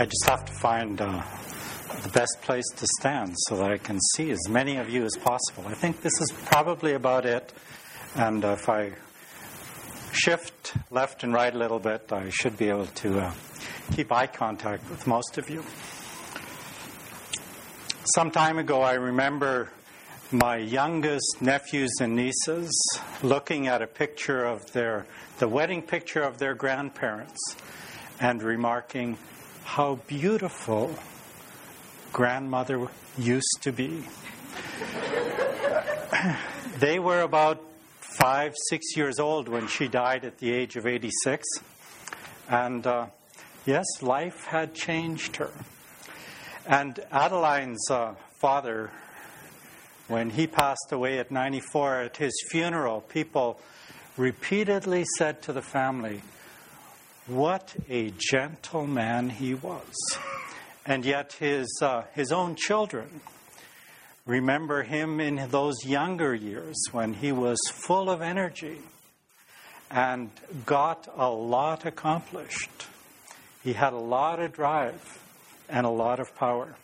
I just have to find uh, the best place to stand so that I can see as many of you as possible. I think this is probably about it. And uh, if I shift left and right a little bit, I should be able to uh, keep eye contact with most of you. Some time ago, I remember my youngest nephews and nieces looking at a picture of their, the wedding picture of their grandparents and remarking how beautiful grandmother used to be. they were about five, six years old when she died at the age of 86. And uh, yes, life had changed her. And Adeline's uh, father, when he passed away at 94, at his funeral, people repeatedly said to the family, What a gentle man he was. And yet, his, uh, his own children remember him in those younger years when he was full of energy and got a lot accomplished. He had a lot of drive and a lot of power.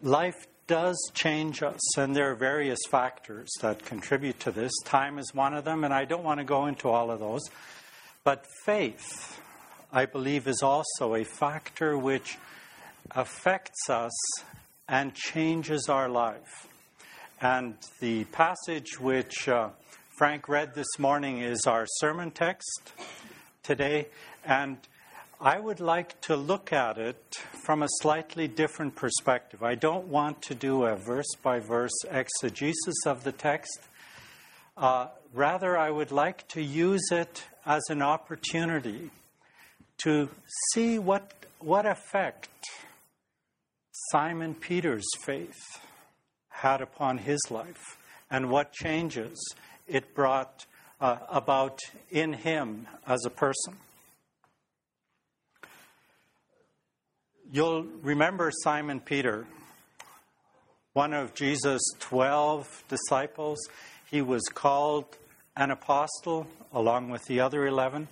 Life does change us, and there are various factors that contribute to this. Time is one of them, and I don't want to go into all of those. But faith I believe, is also a factor which affects us and changes our life. And the passage which uh, Frank read this morning is our sermon text today. And I would like to look at it from a slightly different perspective. I don't want to do a verse by verse exegesis of the text. Uh, rather, I would like to use it as an opportunity to see what, what effect Simon Peter's faith had upon his life and what changes it brought uh, about in him as a person. You'll remember Simon Peter, one of Jesus' 12 disciples. He was called an apostle along with the other 11.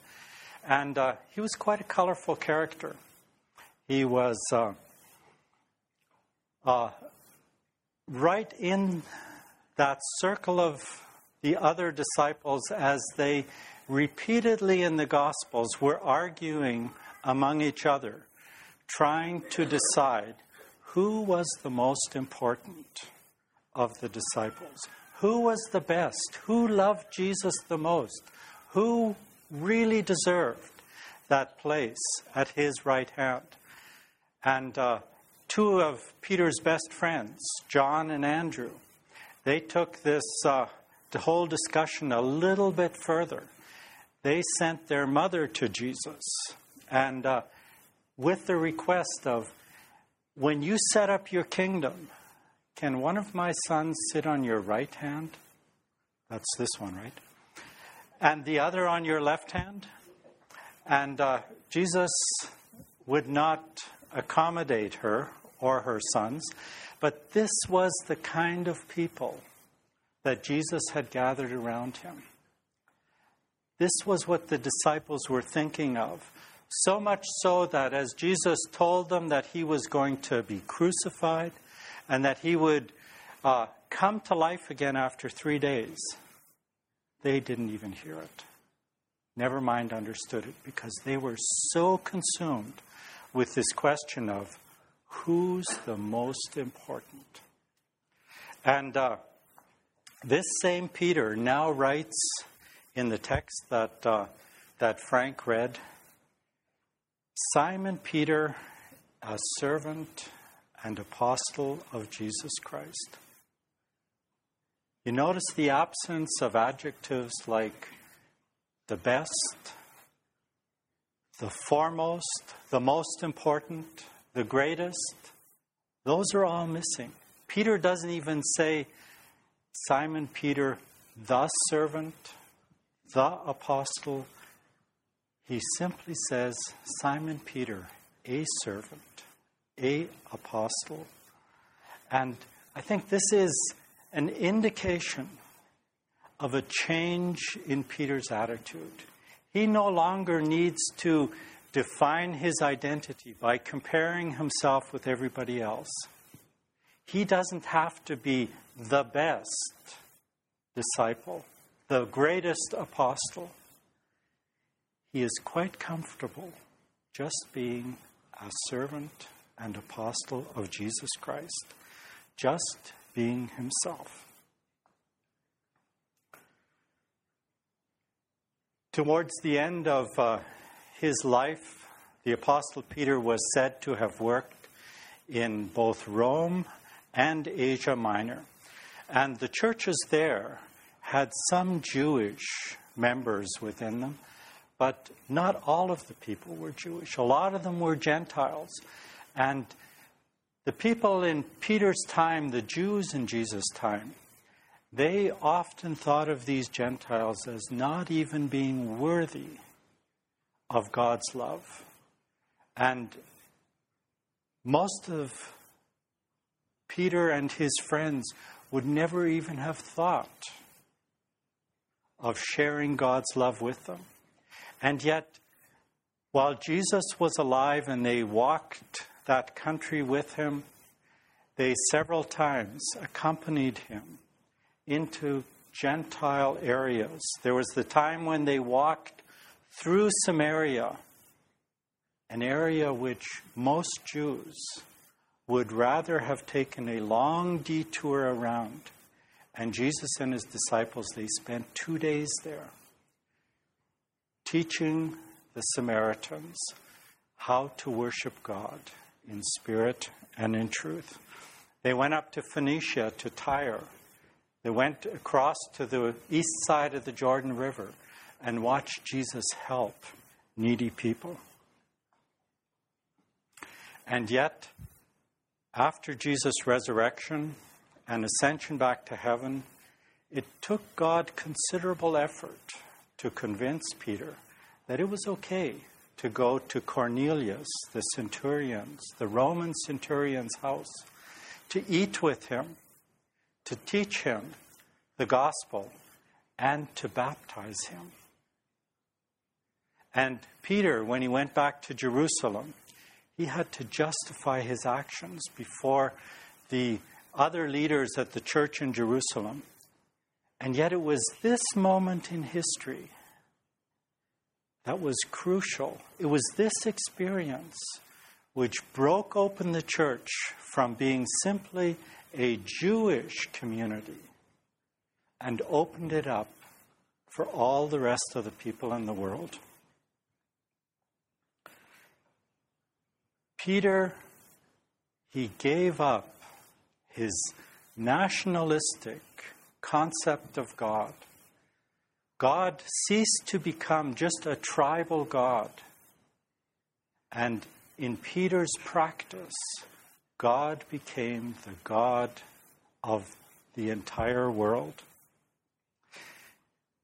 And uh, he was quite a colorful character. He was uh, uh, right in that circle of the other disciples as they repeatedly in the Gospels were arguing among each other, trying to decide who was the most important of the disciples, who was the best, who loved Jesus the most, who really deserved that place at his right hand. And uh, two of Peter's best friends, John and Andrew, they took this uh, whole discussion a little bit further. They sent their mother to Jesus, and uh, with the request of, when you set up your kingdom, can one of my sons sit on your right hand? That's this one, right? and the other on your left hand. And uh, Jesus would not accommodate her or her sons, but this was the kind of people that Jesus had gathered around him. This was what the disciples were thinking of. So much so that as Jesus told them that he was going to be crucified and that he would uh, come to life again after three days, they didn't even hear it. Never mind understood it because they were so consumed with this question of who's the most important. And uh, this same Peter now writes in the text that, uh, that Frank read Simon Peter, a servant and apostle of Jesus Christ. You notice the absence of adjectives like the best, the foremost, the most important, the greatest. Those are all missing. Peter doesn't even say Simon Peter, the servant, the apostle. He simply says Simon Peter, a servant, a apostle. And I think this is an indication of a change in Peter's attitude. He no longer needs to define his identity by comparing himself with everybody else. He doesn't have to be the best disciple, the greatest apostle. He is quite comfortable just being a servant and apostle of Jesus Christ, just being himself. Towards the end of uh, his life, the Apostle Peter was said to have worked in both Rome and Asia Minor. And the churches there had some Jewish members within them, but not all of the people were Jewish. A lot of them were Gentiles. And the people in Peter's time, the Jews in Jesus' time, they often thought of these Gentiles as not even being worthy of God's love. And most of Peter and his friends would never even have thought of sharing God's love with them. And yet, while Jesus was alive and they walked that country with him, they several times accompanied him into Gentile areas. There was the time when they walked through Samaria, an area which most Jews would rather have taken a long detour around. And Jesus and his disciples, they spent two days there teaching the Samaritans how to worship God in spirit and in truth. They went up to Phoenicia, to Tyre, they went across to the east side of the Jordan River and watched Jesus help needy people. And yet, after Jesus' resurrection and ascension back to heaven, it took God considerable effort to convince Peter that it was okay to go to Cornelius, the centurion's, the Roman centurion's house, to eat with him to teach him the gospel and to baptize him. And Peter, when he went back to Jerusalem, he had to justify his actions before the other leaders at the church in Jerusalem. And yet, it was this moment in history that was crucial. It was this experience which broke open the church from being simply a Jewish community and opened it up for all the rest of the people in the world. Peter, he gave up his nationalistic concept of God. God ceased to become just a tribal God. And in Peter's practice, God became the God of the entire world.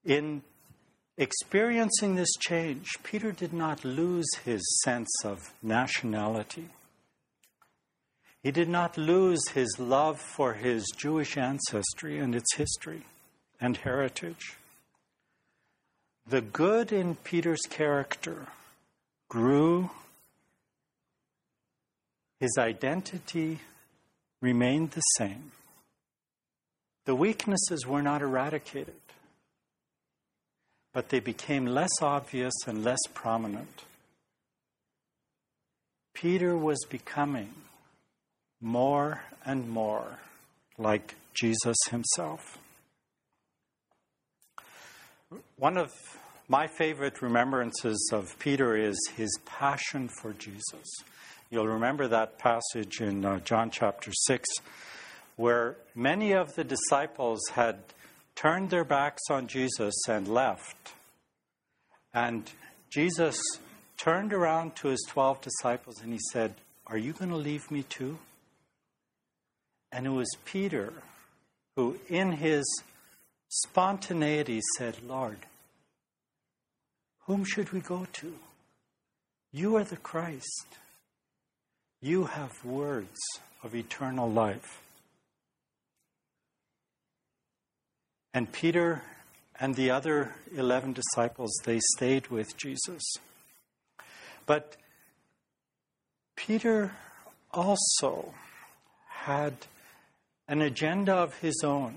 In experiencing this change, Peter did not lose his sense of nationality. He did not lose his love for his Jewish ancestry and its history and heritage. The good in Peter's character grew his identity remained the same. The weaknesses were not eradicated, but they became less obvious and less prominent. Peter was becoming more and more like Jesus himself. One of my favorite remembrances of Peter is his passion for Jesus. You'll remember that passage in uh, John chapter 6 where many of the disciples had turned their backs on Jesus and left. And Jesus turned around to his 12 disciples and he said, Are you going to leave me too? And it was Peter who, in his spontaneity, said, Lord, whom should we go to? You are the Christ. You have words of eternal life. And Peter and the other 11 disciples, they stayed with Jesus. But Peter also had an agenda of his own.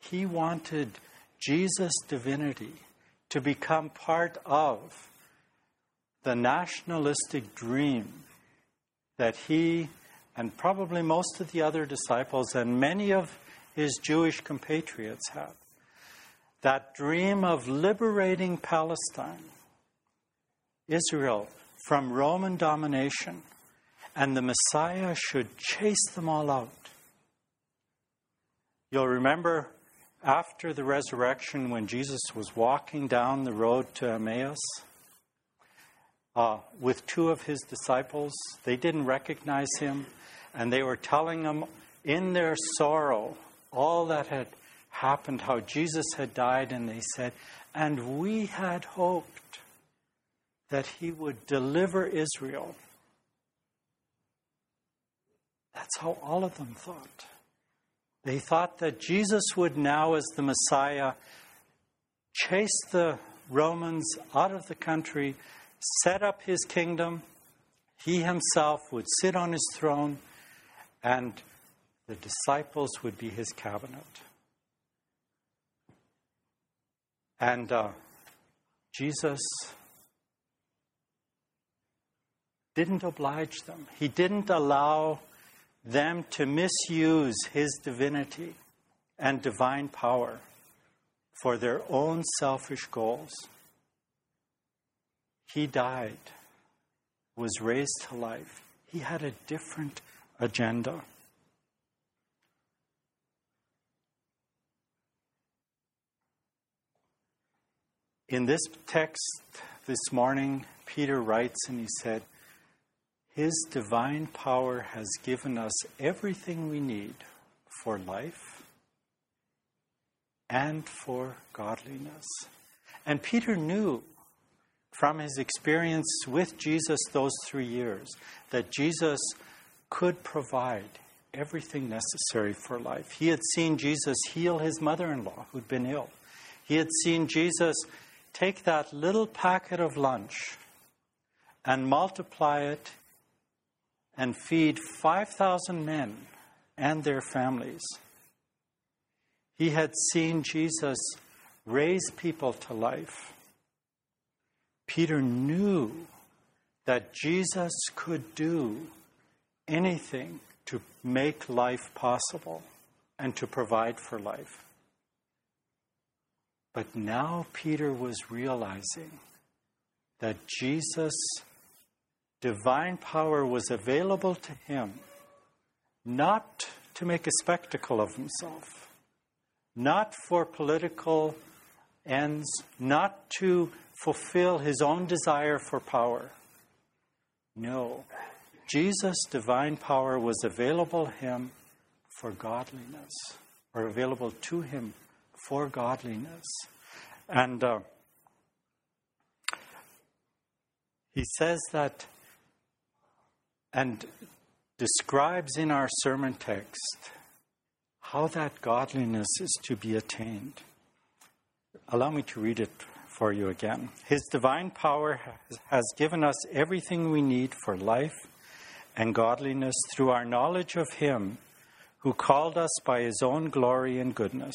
He wanted Jesus' divinity to become part of the nationalistic dream that he and probably most of the other disciples and many of his Jewish compatriots had. That dream of liberating Palestine, Israel, from Roman domination, and the Messiah should chase them all out. You'll remember after the resurrection when Jesus was walking down the road to Emmaus uh, with two of his disciples. They didn't recognize him, and they were telling him in their sorrow all that had happened, how Jesus had died, and they said, And we had hoped that he would deliver Israel. That's how all of them thought. They thought that Jesus would now, as the Messiah, chase the Romans out of the country, set up his kingdom. He himself would sit on his throne, and the disciples would be his cabinet. And uh, Jesus didn't oblige them, he didn't allow them to misuse his divinity and divine power for their own selfish goals. He died, was raised to life. He had a different agenda. In this text this morning, Peter writes and he said, His divine power has given us everything we need for life and for godliness. And Peter knew from his experience with Jesus those three years that Jesus could provide everything necessary for life. He had seen Jesus heal his mother in law who'd been ill, he had seen Jesus take that little packet of lunch and multiply it and feed 5,000 men and their families. He had seen Jesus raise people to life. Peter knew that Jesus could do anything to make life possible and to provide for life. But now Peter was realizing that Jesus' divine power was available to him not to make a spectacle of himself, not for political ends, not to fulfill his own desire for power. No, Jesus' divine power was available him for godliness, or available to him for godliness. And uh, he says that and describes in our sermon text how that godliness is to be attained. Allow me to read it for you again. His divine power has given us everything we need for life and godliness through our knowledge of Him who called us by His own glory and goodness.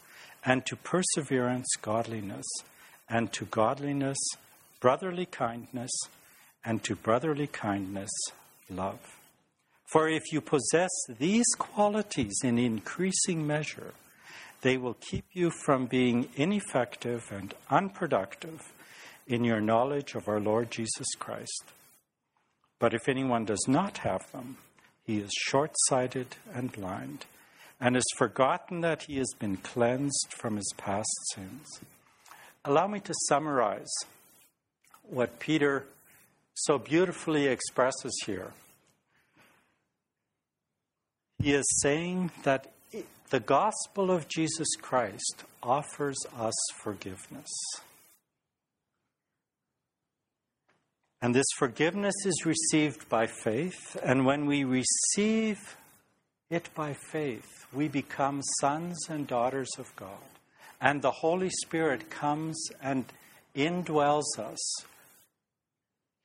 and to perseverance, godliness, and to godliness, brotherly kindness, and to brotherly kindness, love. For if you possess these qualities in increasing measure, they will keep you from being ineffective and unproductive in your knowledge of our Lord Jesus Christ. But if anyone does not have them, he is short sighted and blind and has forgotten that he has been cleansed from his past sins. Allow me to summarize what Peter so beautifully expresses here. He is saying that the gospel of Jesus Christ offers us forgiveness. And this forgiveness is received by faith. And when we receive it by faith, we become sons and daughters of God. And the Holy Spirit comes and indwells us.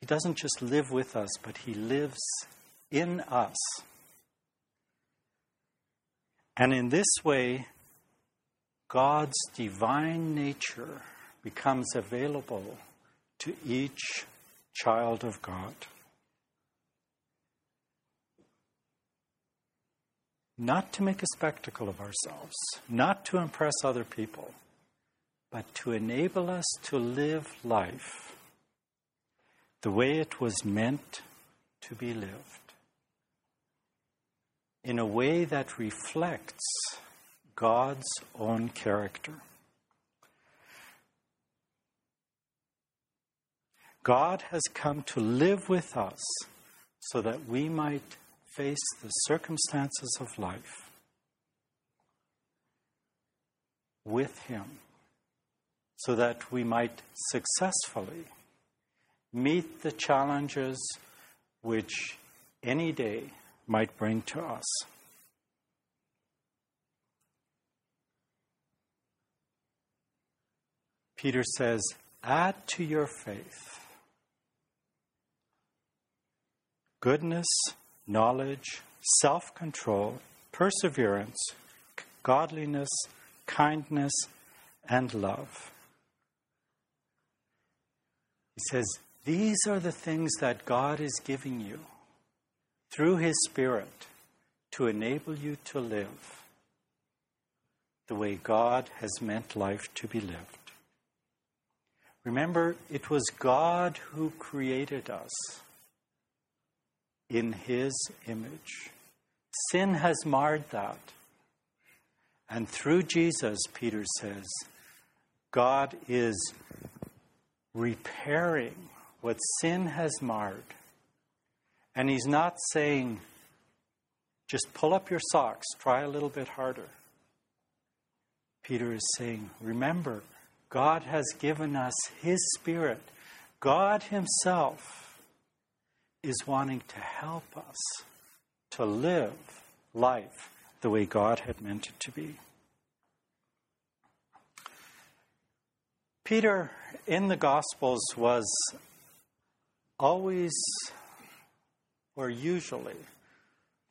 He doesn't just live with us, but He lives in us. And in this way, God's divine nature becomes available to each child of God. Not to make a spectacle of ourselves, not to impress other people, but to enable us to live life the way it was meant to be lived, in a way that reflects God's own character. God has come to live with us so that we might face the circumstances of life with Him, so that we might successfully meet the challenges which any day might bring to us. Peter says, Add to your faith goodness, knowledge, self control, perseverance, godliness, kindness, and love. He says, These are the things that God is giving you through His Spirit to enable you to live the way God has meant life to be lived. Remember, it was God who created us in His image. Sin has marred that. And through Jesus, Peter says, God is repairing what sin has marred. And He's not saying, just pull up your socks, try a little bit harder. Peter is saying, remember, God has given us His Spirit. God Himself is wanting to help us to live life the way God had meant it to be. Peter in the Gospels was always, or usually,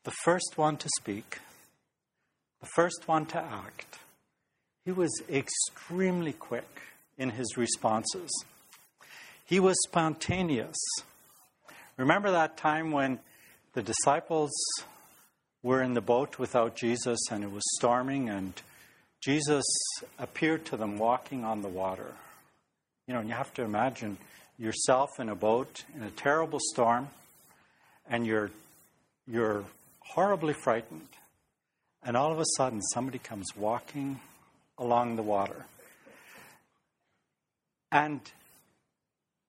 the first one to speak, the first one to act. He was extremely quick in his responses. He was spontaneous. Remember that time when the disciples were in the boat without Jesus and it was storming and Jesus appeared to them walking on the water. You know, and you have to imagine yourself in a boat in a terrible storm and you're you're horribly frightened. And all of a sudden somebody comes walking along the water. And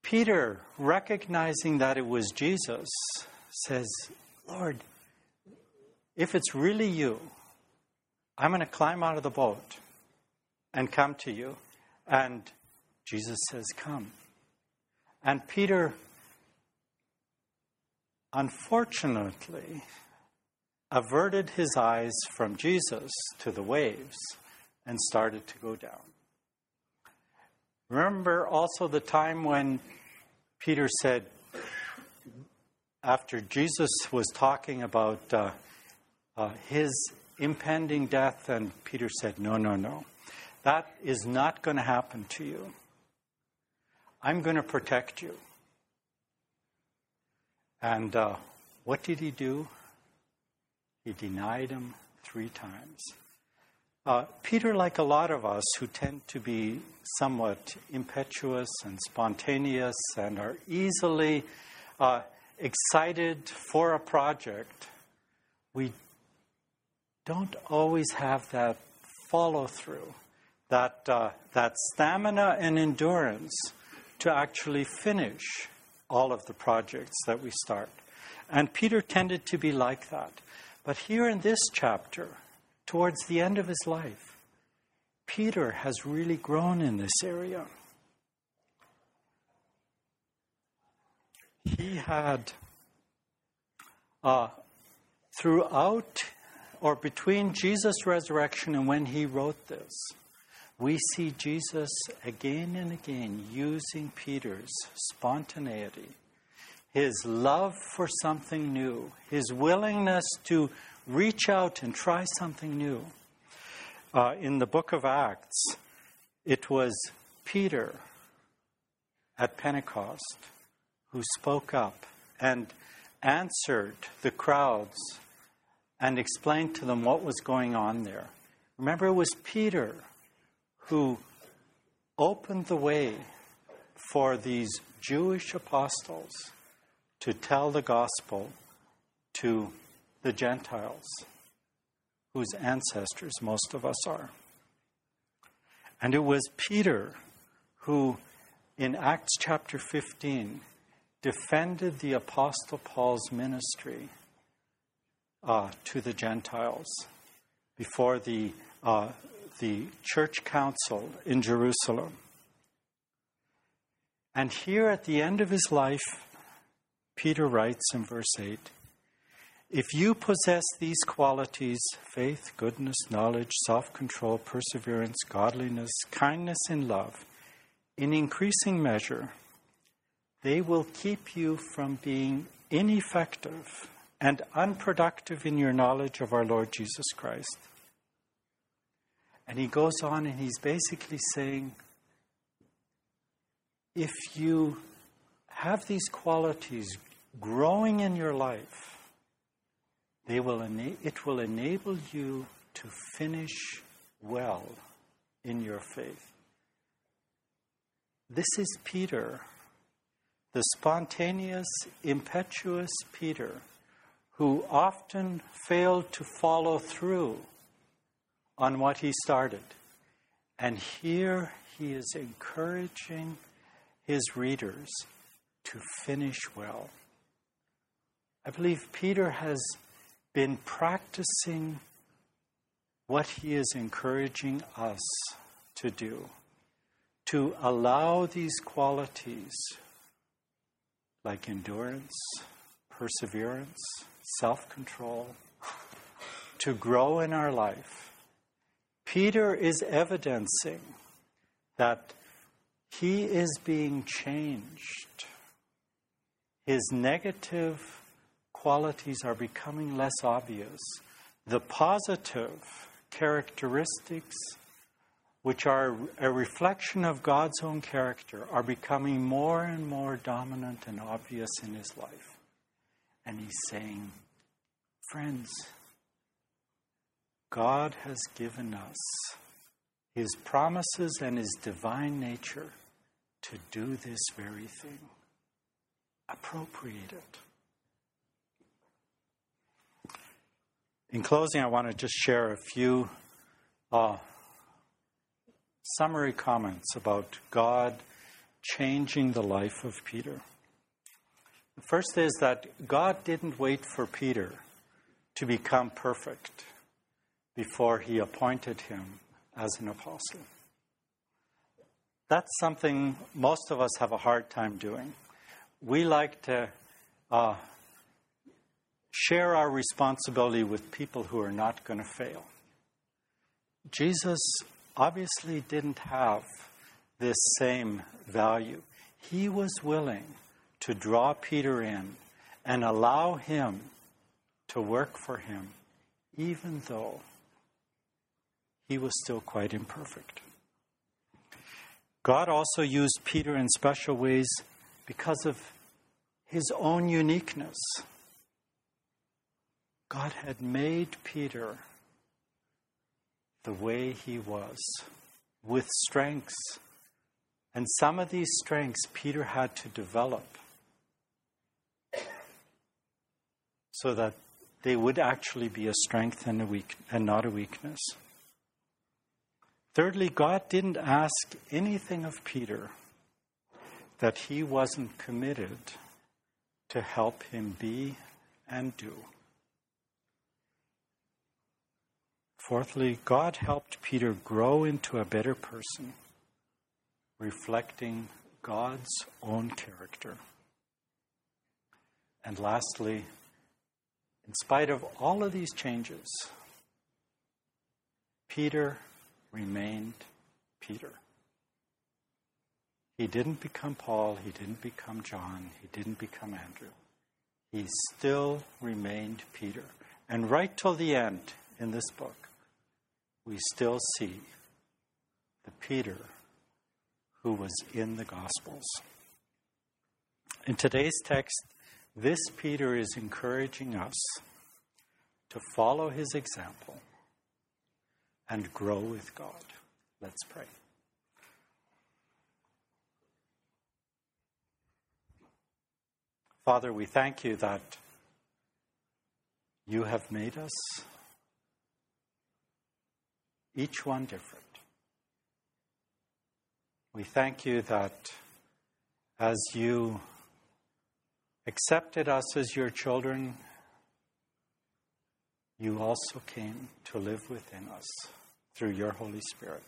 Peter, recognizing that it was Jesus, says, Lord, if it's really you, I'm going to climb out of the boat and come to you. And Jesus says, Come. And Peter, unfortunately, averted his eyes from Jesus to the waves and started to go down. Remember also the time when Peter said, after Jesus was talking about uh, uh, his impending death, and Peter said, No, no, no. That is not going to happen to you. I'm going to protect you. And uh, what did he do? He denied him three times. Uh, Peter, like a lot of us who tend to be somewhat impetuous and spontaneous and are easily uh, excited for a project, we don't always have that follow through, that, uh, that stamina and endurance to actually finish all of the projects that we start. And Peter tended to be like that. But here in this chapter, towards the end of his life, Peter has really grown in this area. He had, uh, throughout or between Jesus' resurrection and when he wrote this, we see Jesus again and again using Peter's spontaneity, his love for something new, his willingness to reach out and try something new. Uh, in the book of Acts, it was Peter at Pentecost who spoke up and answered the crowds and explained to them what was going on there. Remember, it was Peter who opened the way for these Jewish apostles to tell the gospel to the Gentiles, whose ancestors most of us are. And it was Peter who, in Acts chapter 15, defended the Apostle Paul's ministry uh, to the Gentiles before the uh, the church council in Jerusalem. And here at the end of his life, Peter writes in verse 8 If you possess these qualities faith, goodness, knowledge, self control, perseverance, godliness, kindness, and love in increasing measure, they will keep you from being ineffective and unproductive in your knowledge of our Lord Jesus Christ. And he goes on and he's basically saying if you have these qualities growing in your life, they will ena- it will enable you to finish well in your faith. This is Peter, the spontaneous, impetuous Peter, who often failed to follow through on what he started. And here he is encouraging his readers to finish well. I believe Peter has been practicing what he is encouraging us to do to allow these qualities like endurance, perseverance, self control to grow in our life Peter is evidencing that he is being changed. His negative qualities are becoming less obvious. The positive characteristics, which are a reflection of God's own character, are becoming more and more dominant and obvious in his life. And he's saying, Friends, God has given us His promises and His divine nature to do this very thing. Appropriate it. In closing, I want to just share a few uh, summary comments about God changing the life of Peter. The first is that God didn't wait for Peter to become perfect before he appointed him as an apostle. That's something most of us have a hard time doing. We like to uh, share our responsibility with people who are not going to fail. Jesus obviously didn't have this same value. He was willing to draw Peter in and allow him to work for him, even though he was still quite imperfect. God also used Peter in special ways because of his own uniqueness. God had made Peter the way he was, with strengths. And some of these strengths Peter had to develop so that they would actually be a strength and, a weak, and not a weakness. Thirdly, God didn't ask anything of Peter that he wasn't committed to help him be and do. Fourthly, God helped Peter grow into a better person, reflecting God's own character. And lastly, in spite of all of these changes, Peter remained Peter. He didn't become Paul, he didn't become John, he didn't become Andrew. He still remained Peter. And right till the end in this book, we still see the Peter who was in the Gospels. In today's text, this Peter is encouraging us to follow his example and grow with God. Let's pray. Father, we thank you that you have made us each one different. We thank you that as you accepted us as your children, you also came to live within us through your Holy Spirit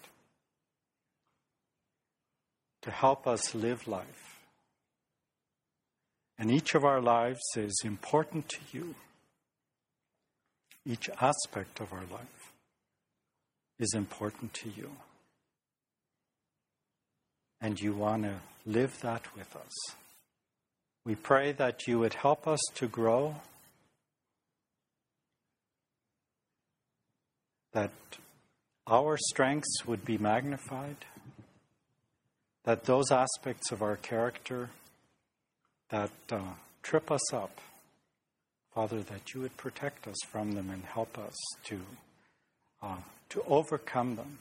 to help us live life. And each of our lives is important to you. Each aspect of our life is important to you. And you want to live that with us. We pray that you would help us to grow, that our strengths would be magnified, that those aspects of our character that uh, trip us up, Father, that you would protect us from them and help us to to overcome them.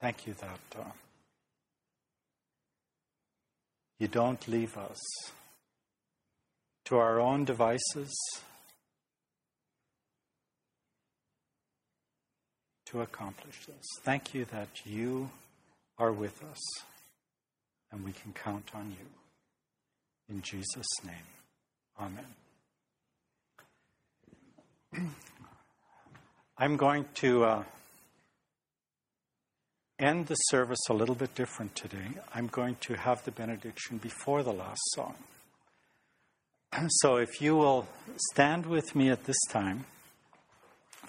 Thank you that uh, you don't leave us to our own devices to accomplish this. Thank you that you are with us and we can count on you. In Jesus' name, amen. I'm going to uh, end the service a little bit different today. I'm going to have the benediction before the last song. So if you will stand with me at this time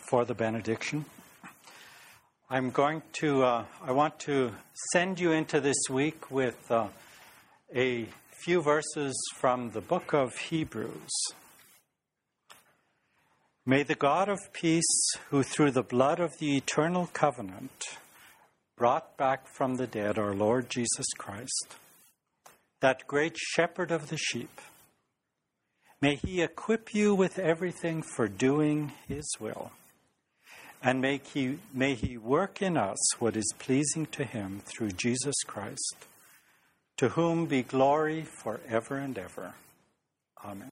for the benediction. I'm going to, uh, I want to send you into this week with uh, a few verses from the book of Hebrews. May the God of peace, who through the blood of the eternal covenant brought back from the dead our Lord Jesus Christ, that great shepherd of the sheep, may he equip you with everything for doing his will, and may he, may he work in us what is pleasing to him through Jesus Christ, to whom be glory forever and ever. Amen.